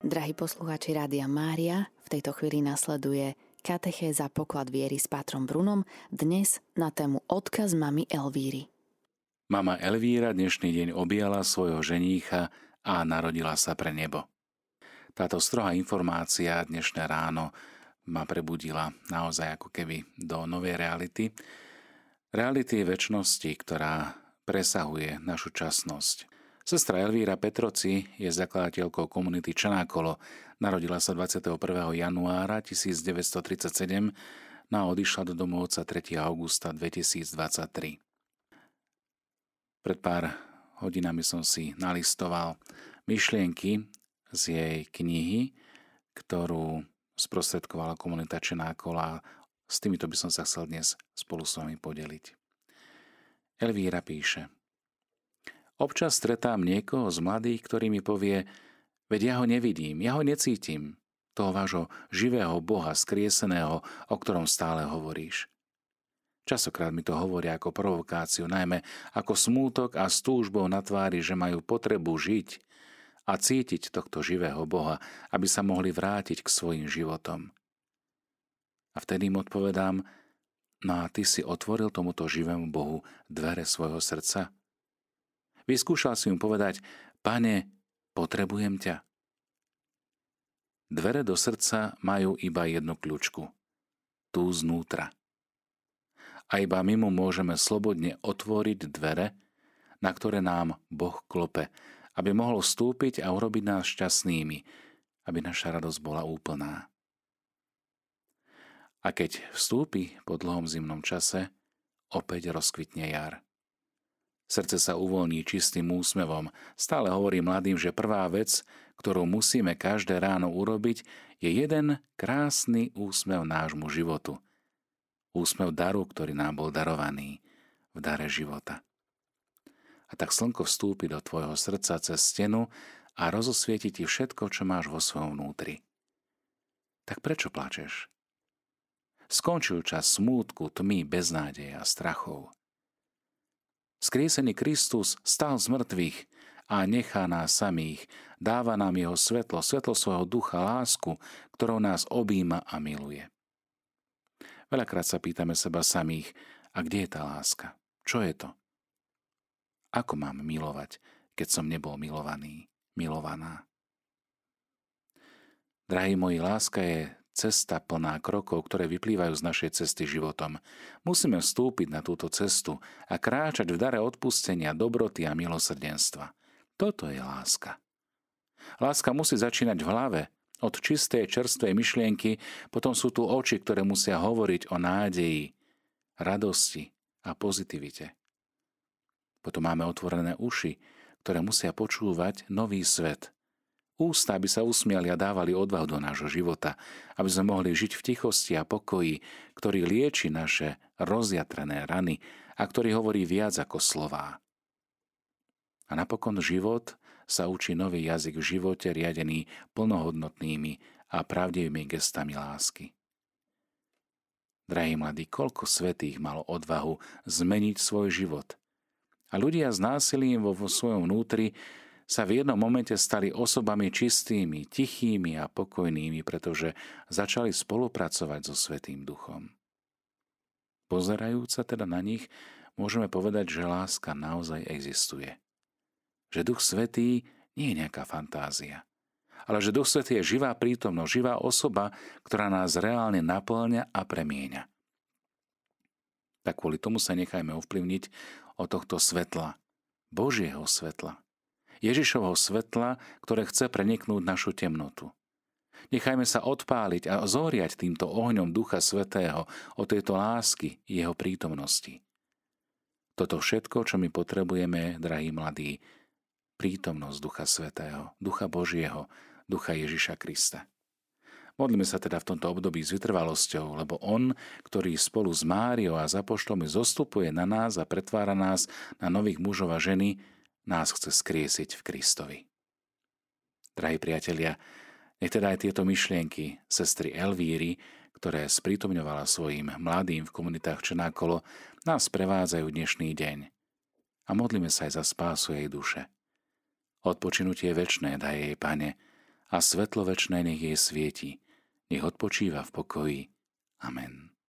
Drahí poslucháči Rádia Mária, v tejto chvíli nasleduje za poklad viery s Pátrom Brunom, dnes na tému odkaz mamy Elvíry. Mama Elvíra dnešný deň objala svojho ženícha a narodila sa pre nebo. Táto strohá informácia dnešné ráno ma prebudila naozaj ako keby do novej reality. Reality väčšnosti, ktorá presahuje našu časnosť. Sestra Elvíra Petroci je zakladateľkou komunity Čanákolo. Narodila sa 21. januára 1937 no a odišla do domovca 3. augusta 2023. Pred pár hodinami som si nalistoval myšlienky z jej knihy, ktorú sprostredkovala komunita Čenákola. S týmito by som sa chcel dnes spolu s vami podeliť. Elvíra píše – Občas stretám niekoho z mladých, ktorý mi povie, veď ja ho nevidím, ja ho necítim, toho vášho živého Boha skrieseného, o ktorom stále hovoríš. Časokrát mi to hovoria ako provokáciu, najmä ako smútok a stúžbou na tvári, že majú potrebu žiť a cítiť tohto živého Boha, aby sa mohli vrátiť k svojim životom. A vtedy im odpovedám, no a ty si otvoril tomuto živému Bohu dvere svojho srdca? Vyskúšal si mu povedať, pane, potrebujem ťa. Dvere do srdca majú iba jednu kľúčku. Tu znútra. A iba my mu môžeme slobodne otvoriť dvere, na ktoré nám Boh klope, aby mohol vstúpiť a urobiť nás šťastnými, aby naša radosť bola úplná. A keď vstúpi po dlhom zimnom čase, opäť rozkvitne jar. Srdce sa uvoľní čistým úsmevom. Stále hovorím mladým, že prvá vec, ktorú musíme každé ráno urobiť, je jeden krásny úsmev nášmu životu. Úsmev daru, ktorý nám bol darovaný v dare života. A tak slnko vstúpi do tvojho srdca cez stenu a rozosvieti ti všetko, čo máš vo svojom vnútri. Tak prečo plačeš? Skončil čas smútku, tmy, beznádeje a strachov. Skriesený Kristus stal z mŕtvych a nechá nás samých. Dáva nám jeho svetlo, svetlo svojho ducha, lásku, ktorou nás objíma a miluje. Veľakrát sa pýtame seba samých, a kde je tá láska? Čo je to? Ako mám milovať, keď som nebol milovaný, milovaná? Drahí moji, láska je cesta plná krokov, ktoré vyplývajú z našej cesty životom. Musíme vstúpiť na túto cestu a kráčať v dare odpustenia, dobroty a milosrdenstva. Toto je láska. Láska musí začínať v hlave, od čistej, čerstvej myšlienky, potom sú tu oči, ktoré musia hovoriť o nádeji, radosti a pozitivite. Potom máme otvorené uši, ktoré musia počúvať nový svet – Ústa, aby sa usmiali a dávali odvahu do nášho života, aby sme mohli žiť v tichosti a pokoji, ktorý lieči naše rozjatrené rany a ktorý hovorí viac ako slová. A napokon život sa učí nový jazyk v živote riadený plnohodnotnými a pravdivými gestami lásky. Drahí mladí, koľko svetých malo odvahu zmeniť svoj život. A ľudia s násilím vo, vo svojom vnútri sa v jednom momente stali osobami čistými, tichými a pokojnými, pretože začali spolupracovať so Svetým Duchom. Pozerajúca teda na nich, môžeme povedať, že láska naozaj existuje. Že Duch Svetý nie je nejaká fantázia, ale že Duch Svetý je živá prítomnosť, živá osoba, ktorá nás reálne naplňa a premieňa. Tak kvôli tomu sa nechajme ovplyvniť od tohto svetla, Božieho svetla, Ježišovho svetla, ktoré chce preniknúť našu temnotu. Nechajme sa odpáliť a zoriať týmto ohňom Ducha Svetého o tejto lásky jeho prítomnosti. Toto všetko, čo my potrebujeme, drahí mladí, prítomnosť Ducha Svetého, Ducha Božieho, Ducha Ježiša Krista. Modlíme sa teda v tomto období s vytrvalosťou, lebo On, ktorý spolu s Máriou a zapoštolmi zostupuje na nás a pretvára nás na nových mužov a ženy, nás chce skriesiť v Kristovi. Drahí priatelia, nech teda aj tieto myšlienky sestry Elvíry, ktoré sprítomňovala svojim mladým v komunitách Čenákolo, nás prevádzajú dnešný deň. A modlíme sa aj za spásu jej duše. Odpočinutie väčné daj jej, Pane, a svetlo večné nech jej svieti, nech odpočíva v pokoji. Amen.